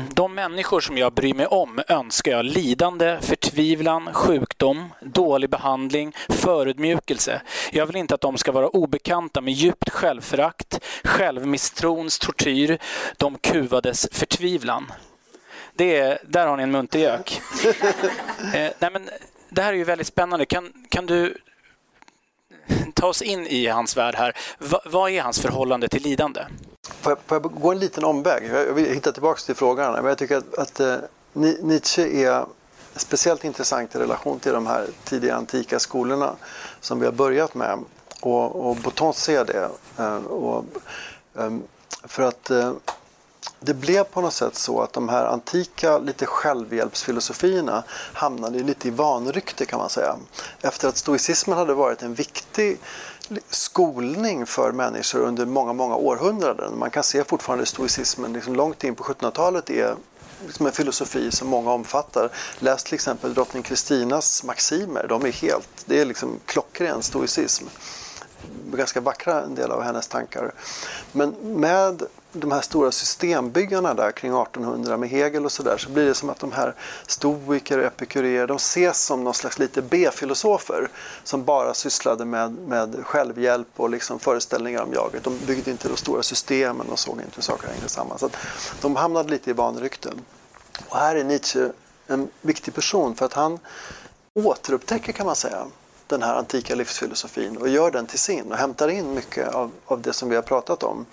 S1: De människor som jag bryr mig om önskar jag lidande, förtvivlan, sjukdom, dålig behandling, förödmjukelse. Jag vill inte att de ska vara obekanta med djupt självförakt, självmisstrons tortyr, de kuvades förtvivlan. Det är, där har ni en muntergök. eh, nej men, det här är ju väldigt spännande. Kan, kan du ta oss in i hans värld här? Va, vad är hans förhållande till lidande?
S2: Får jag, får jag gå en liten omväg? Jag vill hitta tillbaka till frågan. Men jag tycker att, att eh, Nietzsche är speciellt intressant i relation till de här tidiga antika skolorna som vi har börjat med. Och, och Botton ser det. Eh, och, eh, för att eh, det blev på något sätt så att de här antika lite självhjälpsfilosofierna hamnade lite i vanrykte kan man säga. Efter att stoicismen hade varit en viktig skolning för människor under många, många århundraden. Man kan se fortfarande stoicismen liksom långt in på 1700-talet är liksom en filosofi som många omfattar. Läs till exempel drottning Kristinas maximer, de är helt, det är liksom klockren stoicism. Ganska vackra en del av hennes tankar. Men med de här stora systembyggarna där kring 1800 med Hegel och sådär så blir det som att de här stoiker och epikureer de ses som någon slags lite B-filosofer som bara sysslade med, med självhjälp och liksom föreställningar om jaget. De byggde inte de stora systemen och såg inte hur saker hängde samman. Så de hamnade lite i vanrykten. Och här är Nietzsche en viktig person för att han återupptäcker kan man säga den här antika livsfilosofin och gör den till sin och hämtar in mycket av, av det som vi har pratat om.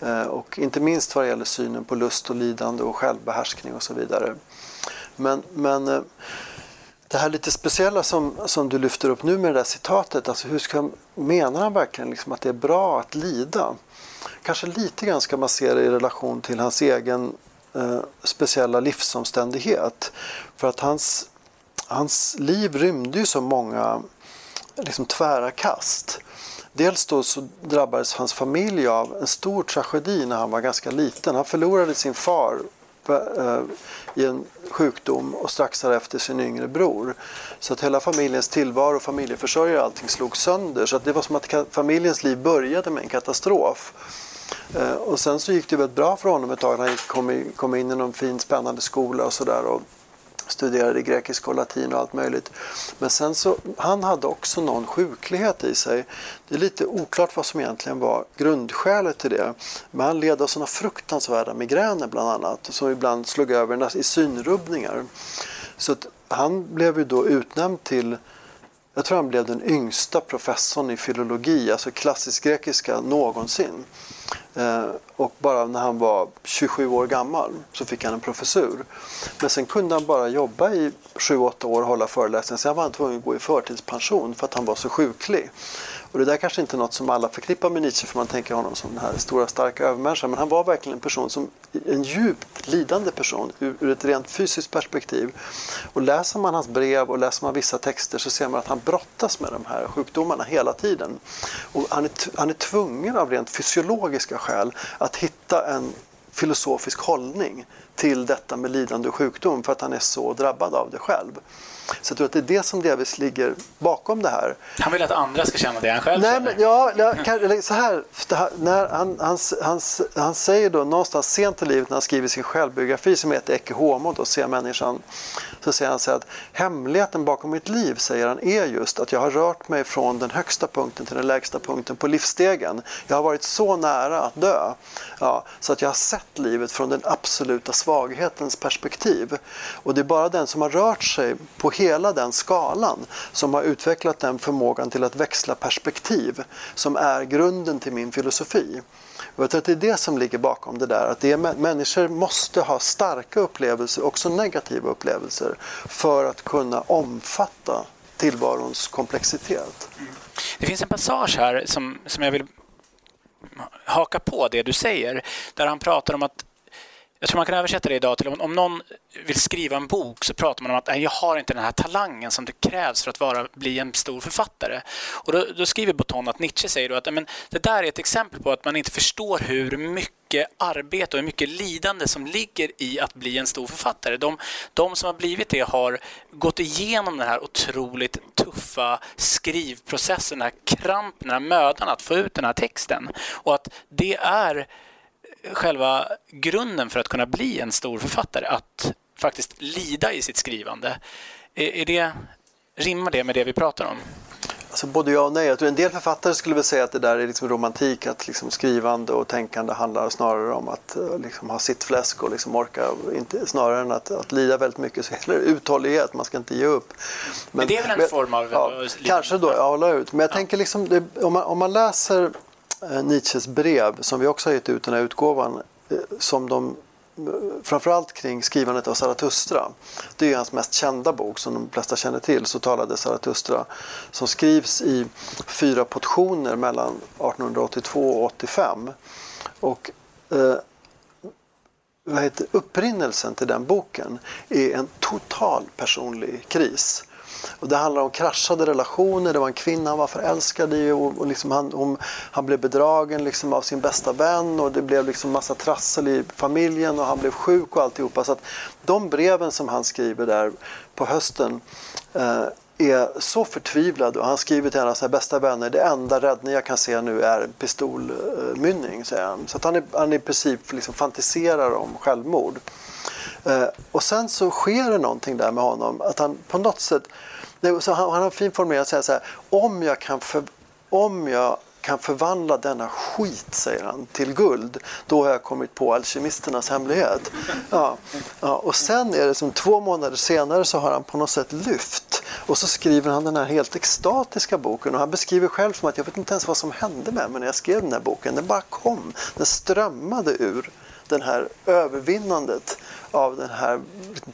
S2: Eh, och inte minst vad det gäller synen på lust och lidande och självbehärskning och så vidare. Men, men eh, det här lite speciella som, som du lyfter upp nu med det där citatet, alltså hur ska, menar han verkligen liksom att det är bra att lida? Kanske lite grann ska man se det i relation till hans egen eh, speciella livsomständighet. För att hans, hans liv rymde ju så många liksom, tvära kast. Dels då så drabbades hans familj av en stor tragedi när han var ganska liten. Han förlorade sin far eh, i en sjukdom och strax därefter sin yngre bror. Så att hela familjens tillvaro, familjeförsörjare och allting slog sönder. Så att det var som att familjens liv började med en katastrof. Eh, och sen så gick det väldigt bra för honom ett tag. Han kom, kom in i någon fin spännande skola och sådär studerade grekiska och latin och allt möjligt. Men sen så, han hade också någon sjuklighet i sig. Det är lite oklart vad som egentligen var grundskälet till det. Men han led av sådana fruktansvärda migräner bland annat som ibland slog över i synrubbningar. Så att han blev ju då utnämnd till jag tror han blev den yngsta professorn i filologi, alltså klassisk grekiska, någonsin. Eh, och bara när han var 27 år gammal så fick han en professur. Men sen kunde han bara jobba i 7-8 år och hålla föreläsningar. Sen var han tvungen att gå i förtidspension för att han var så sjuklig. Och det där kanske inte är något som alla förknippar med Nietzsche för man tänker honom som den här stora starka övermänniskan. Men han var verkligen en person som, en djupt lidande person ur, ett rent fysiskt perspektiv. Och läser man hans brev och läser man vissa texter så ser man att han brottas med de här sjukdomarna hela tiden. Och han är, han är tvungen av rent fysiologiska skäl att hitta en filosofisk hållning till detta med lidande och sjukdom för att han är så drabbad av det själv. Så jag tror att det är det som delvis ligger bakom det här.
S1: Han vill att andra ska känna det han själv
S2: Nej, men, ja, kan, så här, här, när han, han, han, han säger då någonstans sent i livet när han skriver sin självbiografi som heter Ecce Homo, då ser människan, så säger han så att hemligheten bakom mitt liv, säger han, är just att jag har rört mig från den högsta punkten till den lägsta punkten på livsstegen. Jag har varit så nära att dö, ja, så att jag har sett livet från den absoluta svaghetens perspektiv. Och det är bara den som har rört sig på hela den skalan som har utvecklat den förmågan till att växla perspektiv som är grunden till min filosofi. Och jag tror att det är det som ligger bakom det där. Att det är, människor måste ha starka upplevelser, också negativa upplevelser, för att kunna omfatta tillvarons komplexitet.
S1: Det finns en passage här som, som jag vill haka på det du säger, där han pratar om att jag tror man kan översätta det idag till om, om någon vill skriva en bok så pratar man om att jag har inte den här talangen som det krävs för att vara, bli en stor författare. Och då, då skriver Botton att Nietzsche säger då att men, det där är ett exempel på att man inte förstår hur mycket arbete och hur mycket lidande som ligger i att bli en stor författare. De, de som har blivit det har gått igenom den här otroligt tuffa skrivprocessen, den här krampen, den här mödan att få ut den här texten. Och att det är själva grunden för att kunna bli en stor författare, att faktiskt lida i sitt skrivande. Är, det, rimmar det med det vi pratar om?
S2: Alltså både ja och nej. Jag en del författare skulle väl säga att det där är liksom romantik, att liksom skrivande och tänkande handlar snarare om att eh, liksom ha sitt fläsk och liksom orka, inte, snarare än att, att lida väldigt mycket. Så gäller uthållighet, man ska inte ge upp.
S1: Men, men det är väl en men, form av...
S2: Ja, kanske då, ja, hålla ut. Men jag ja. tänker liksom, det, om, man, om man läser Eh, Nietzsches brev som vi också har gett ut den här utgåvan eh, som de eh, framförallt kring skrivandet av Zarathustra. Det är hans mest kända bok som de flesta känner till, Så talade Zarathustra, som skrivs i fyra portioner mellan 1882 och 85. Och, eh, vad heter, upprinnelsen till den boken är en total personlig kris. Och det handlar om kraschade relationer. Det var en kvinna han var förälskad i och, och liksom han, hon, han blev bedragen liksom av sin bästa vän och det blev liksom massa trassel i familjen och han blev sjuk och alltihopa. Så att de breven som han skriver där på hösten eh, är så förtvivlad och han skriver till en av sina bästa vänner det enda räddning jag kan se nu är pistolmynning. Säger han. Så att han, är, han i princip liksom fantiserar om självmord. Eh, och sen så sker det någonting där med honom. Att han på något sätt så han, han har en fin formulering att säga så här, om jag kan, för, om jag kan förvandla denna skit, säger han, till guld, då har jag kommit på alkemisternas hemlighet. Ja, ja, och sen är det som två månader senare så har han på något sätt lyft och så skriver han den här helt extatiska boken och han beskriver själv som att jag vet inte ens vad som hände med mig när jag skrev den här boken. Den bara kom, den strömmade ur det här övervinnandet av den här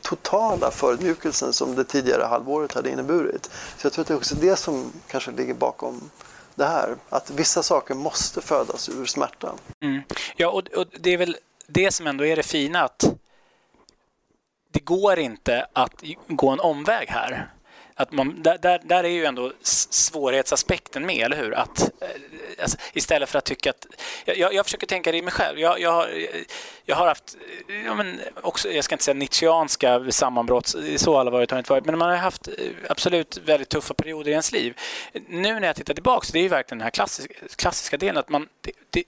S2: totala förödmjukelsen som det tidigare halvåret hade inneburit. Så jag tror att det är också det som kanske ligger bakom det här. Att vissa saker måste födas ur smärta.
S1: Mm. Ja, och, och det är väl det som ändå är det fina att det går inte att gå en omväg här. Att man, där, där, där är ju ändå svårighetsaspekten med, eller hur? Att, eh, alltså, istället för att tycka att... Jag, jag försöker tänka det i mig själv. Jag, jag, har, jag har haft, ja, men också, jag ska inte säga nietzscheanska sammanbrott, så allvarligt har det inte varit, men man har haft eh, absolut väldigt tuffa perioder i ens liv. Nu när jag tittar tillbaka, det är ju verkligen den här klassiska, klassiska delen, att man, det, det,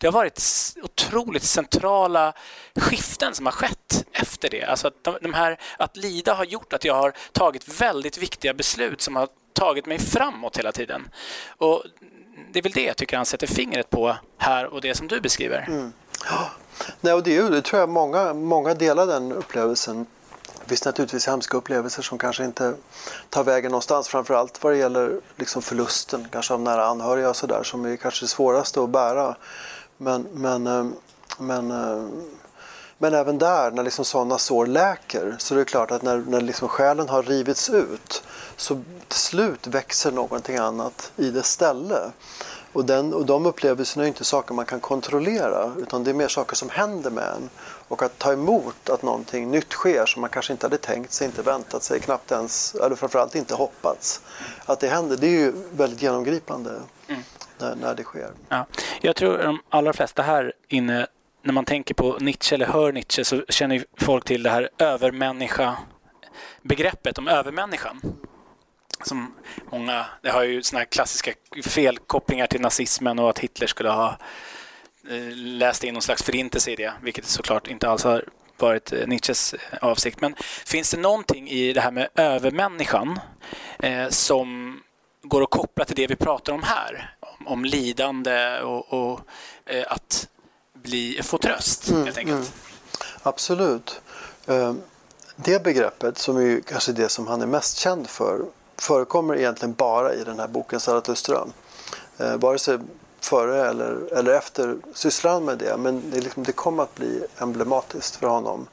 S1: det har varit otroligt centrala skiften som har skett efter det. Alltså att, de, de här, att lida har gjort att jag har tagit väldigt viktiga beslut som har tagit mig framåt hela tiden. Och det är väl det jag tycker han sätter fingret på här och det som du beskriver. Mm.
S2: Nej, och det, är, det tror jag många, många delar den upplevelsen. Det finns naturligtvis hemska upplevelser som kanske inte tar vägen någonstans. Framförallt vad det gäller liksom förlusten kanske av nära anhöriga och sådär som är kanske det svåraste att bära. Men, men, eh, men, eh, men även där, när liksom sådana sår läker, så är det klart att när, när liksom själen har rivits ut så till slut växer någonting annat i det ställe. Och, den, och de upplevelserna är inte saker man kan kontrollera utan det är mer saker som händer med en. Och att ta emot att någonting nytt sker som man kanske inte hade tänkt sig, inte väntat sig, knappt ens, eller framförallt inte hoppats. Att det händer, det är ju väldigt genomgripande. Mm när, när det sker.
S1: Ja. Jag tror de allra flesta här inne när man tänker på Nietzsche eller hör Nietzsche så känner ju folk till det här övermänniska-begreppet om övermänniskan. Som många, det har ju såna här klassiska felkopplingar till nazismen och att Hitler skulle ha eh, läst in någon slags förintelse i det, vilket såklart inte alls har varit eh, Nietzsches eh, avsikt. Men finns det någonting i det här med övermänniskan eh, som går att koppla till det vi pratar om här? Om, om lidande och, och eh, att bli, få tröst, mm, helt enkelt. Mm.
S2: Absolut. Eh, det begreppet, som är kanske det som han är mest känd för, förekommer egentligen bara i den här boken Zarathustra. Eh, vare sig före eller, eller efter sysslar han med det, men det, liksom, det kommer att bli emblematiskt för honom.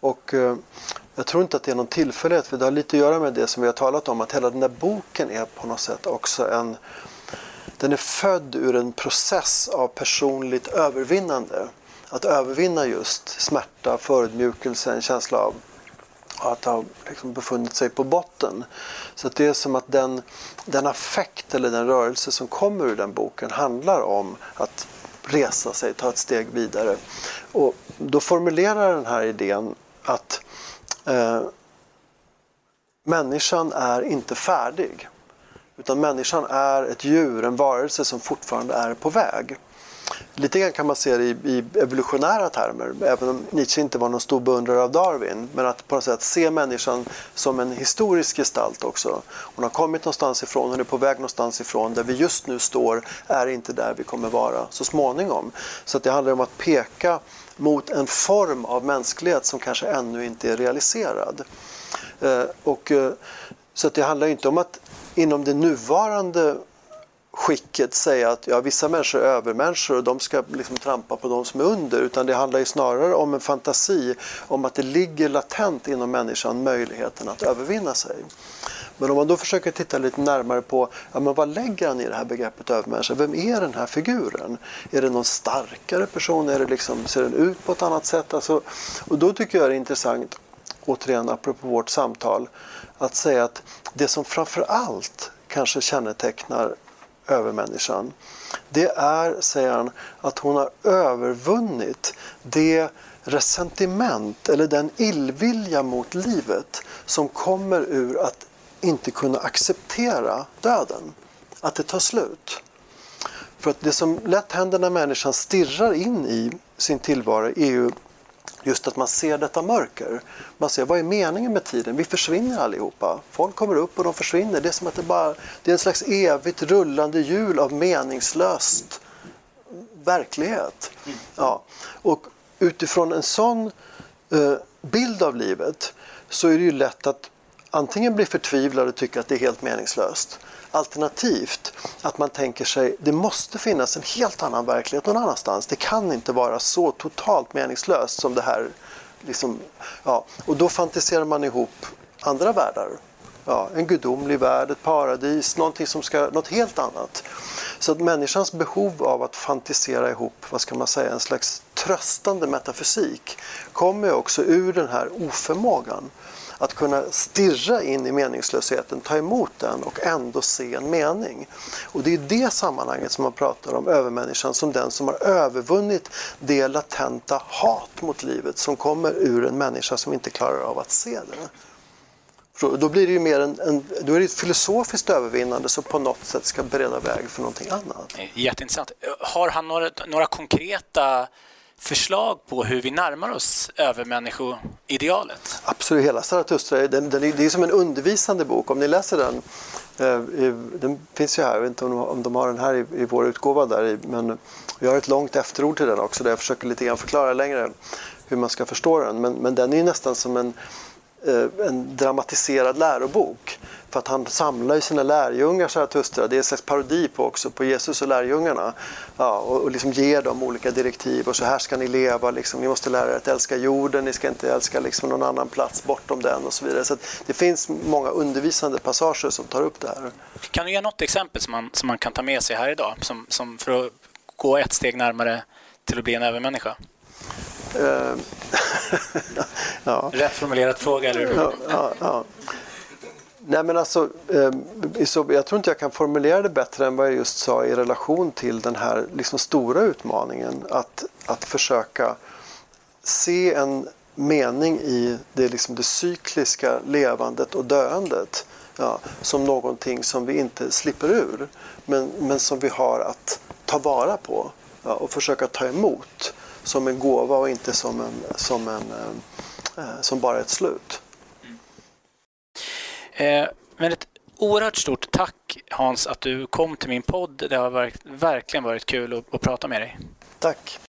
S2: Och eh, jag tror inte att det är någon tillfällighet, för det har lite att göra med det som vi har talat om, att hela den där boken är på något sätt också en den är född ur en process av personligt övervinnande. Att övervinna just smärta, förödmjukelse, en känsla av att ha liksom befunnit sig på botten. Så det är som att den, den affekt eller den rörelse som kommer ur den boken handlar om att resa sig, ta ett steg vidare. Och då formulerar den här idén att eh, människan är inte färdig. Utan människan är ett djur, en varelse som fortfarande är på väg. Lite grann kan man se det i, i evolutionära termer, även om Nietzsche inte var någon stor beundrare av Darwin. Men att på något sätt se människan som en historisk gestalt också. Hon har kommit någonstans ifrån, hon är på väg någonstans ifrån. Där vi just nu står är inte där vi kommer vara så småningom. Så att det handlar om att peka mot en form av mänsklighet som kanske ännu inte är realiserad. Eh, och, eh, så att det handlar inte om att inom det nuvarande skicket säga att ja, vissa människor är övermänniskor och de ska liksom trampa på de som är under. Utan det handlar ju snarare om en fantasi om att det ligger latent inom människan möjligheten att övervinna sig. Men om man då försöker titta lite närmare på ja, men vad lägger han i det här begreppet övermänniska? Vem är den här figuren? Är det någon starkare person? Är det liksom, ser den ut på ett annat sätt? Alltså, och då tycker jag det är intressant, återigen apropå vårt samtal, att säga att det som framför allt kanske kännetecknar övermänniskan det är, säger han, att hon har övervunnit det resentiment eller den illvilja mot livet som kommer ur att inte kunna acceptera döden. Att det tar slut. För att det som lätt händer när människan stirrar in i sin tillvaro är ju just att man ser detta mörker. Man ser vad är meningen med tiden? Vi försvinner allihopa. Folk kommer upp och de försvinner. Det är som att det bara det är en slags evigt rullande hjul av meningslöst verklighet. Ja. Och utifrån en sån eh, bild av livet så är det ju lätt att antingen bli förtvivlad och tycka att det är helt meningslöst Alternativt att man tänker sig det måste finnas en helt annan verklighet någon annanstans. Det kan inte vara så totalt meningslöst som det här. Liksom, ja. Och då fantiserar man ihop andra världar. Ja, en gudomlig värld, ett paradis, någonting som ska, något helt annat. Så att människans behov av att fantisera ihop, vad ska man säga, en slags tröstande metafysik kommer också ur den här oförmågan att kunna stirra in i meningslösheten, ta emot den och ändå se en mening. Och det är i det sammanhanget som man pratar om övermänniskan som den som har övervunnit det latenta hat mot livet som kommer ur en människa som inte klarar av att se det. Då blir det ju mer en, en, då är det ett filosofiskt övervinnande som på något sätt ska bereda väg för någonting annat.
S1: Eh, jätteintressant. Eh, har han några, några konkreta förslag på hur vi närmar oss övermänniskoidealet?
S2: Absolut, hela Zarathustra, den, den, det är som en undervisande bok. Om ni läser den, eh, den finns ju här, jag vet inte om de, om de har den här i, i vår utgåva där, men vi har ett långt efterord till den också där jag försöker lite grann förklara längre hur man ska förstå den. Men, men den är ju nästan som en, Eh, en dramatiserad lärobok. För att han samlar ju sina lärjungar, Zarathustra. Det är en slags parodi på också på Jesus och lärjungarna. Ja, och, och liksom ger dem olika direktiv. Och så här ska ni leva. Liksom. Ni måste lära er att älska jorden. Ni ska inte älska liksom, någon annan plats bortom den och så vidare. Så det finns många undervisande passager som tar upp det här.
S1: Kan du ge något exempel som man, som man kan ta med sig här idag? Som, som för att gå ett steg närmare till att bli en övermänniska? Uh, ja. Rätt formulerad fråga, eller hur?
S2: Ja, ja, ja. Nej men alltså, eh, jag tror inte jag kan formulera det bättre än vad jag just sa i relation till den här liksom stora utmaningen. Att, att försöka se en mening i det, liksom det cykliska levandet och döendet ja, som någonting som vi inte slipper ur men, men som vi har att ta vara på ja, och försöka ta emot som en gåva och inte som, en, som, en, eh, eh som bara ett slut.
S3: Eh, men ett oerhört stort tack Hans att du kom till min podd. Det har verkligen varit kul att, att prata med dig.
S2: Tack.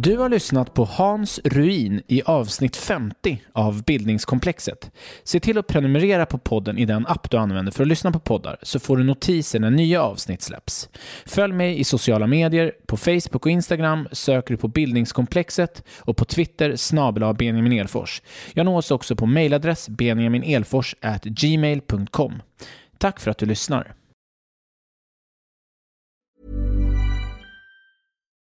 S1: Du har lyssnat på Hans Ruin i avsnitt 50 av Bildningskomplexet. Se till att prenumerera på podden i den app du använder för att lyssna på poddar så får du notiser när nya avsnitt släpps. Följ mig i sociala medier. På Facebook och Instagram söker du på Bildningskomplexet och på Twitter snabel Benjamin Elfors. Jag nås också på mejladress benjaminelfors@gmail.com. Tack för att du lyssnar.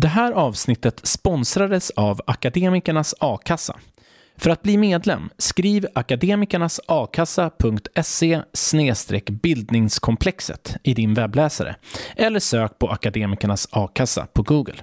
S1: Det här avsnittet sponsrades av Akademikernas a-kassa. För att bli medlem, skriv akademikernasakassa.se bildningskomplexet i din webbläsare eller sök på Akademikernas a-kassa på Google.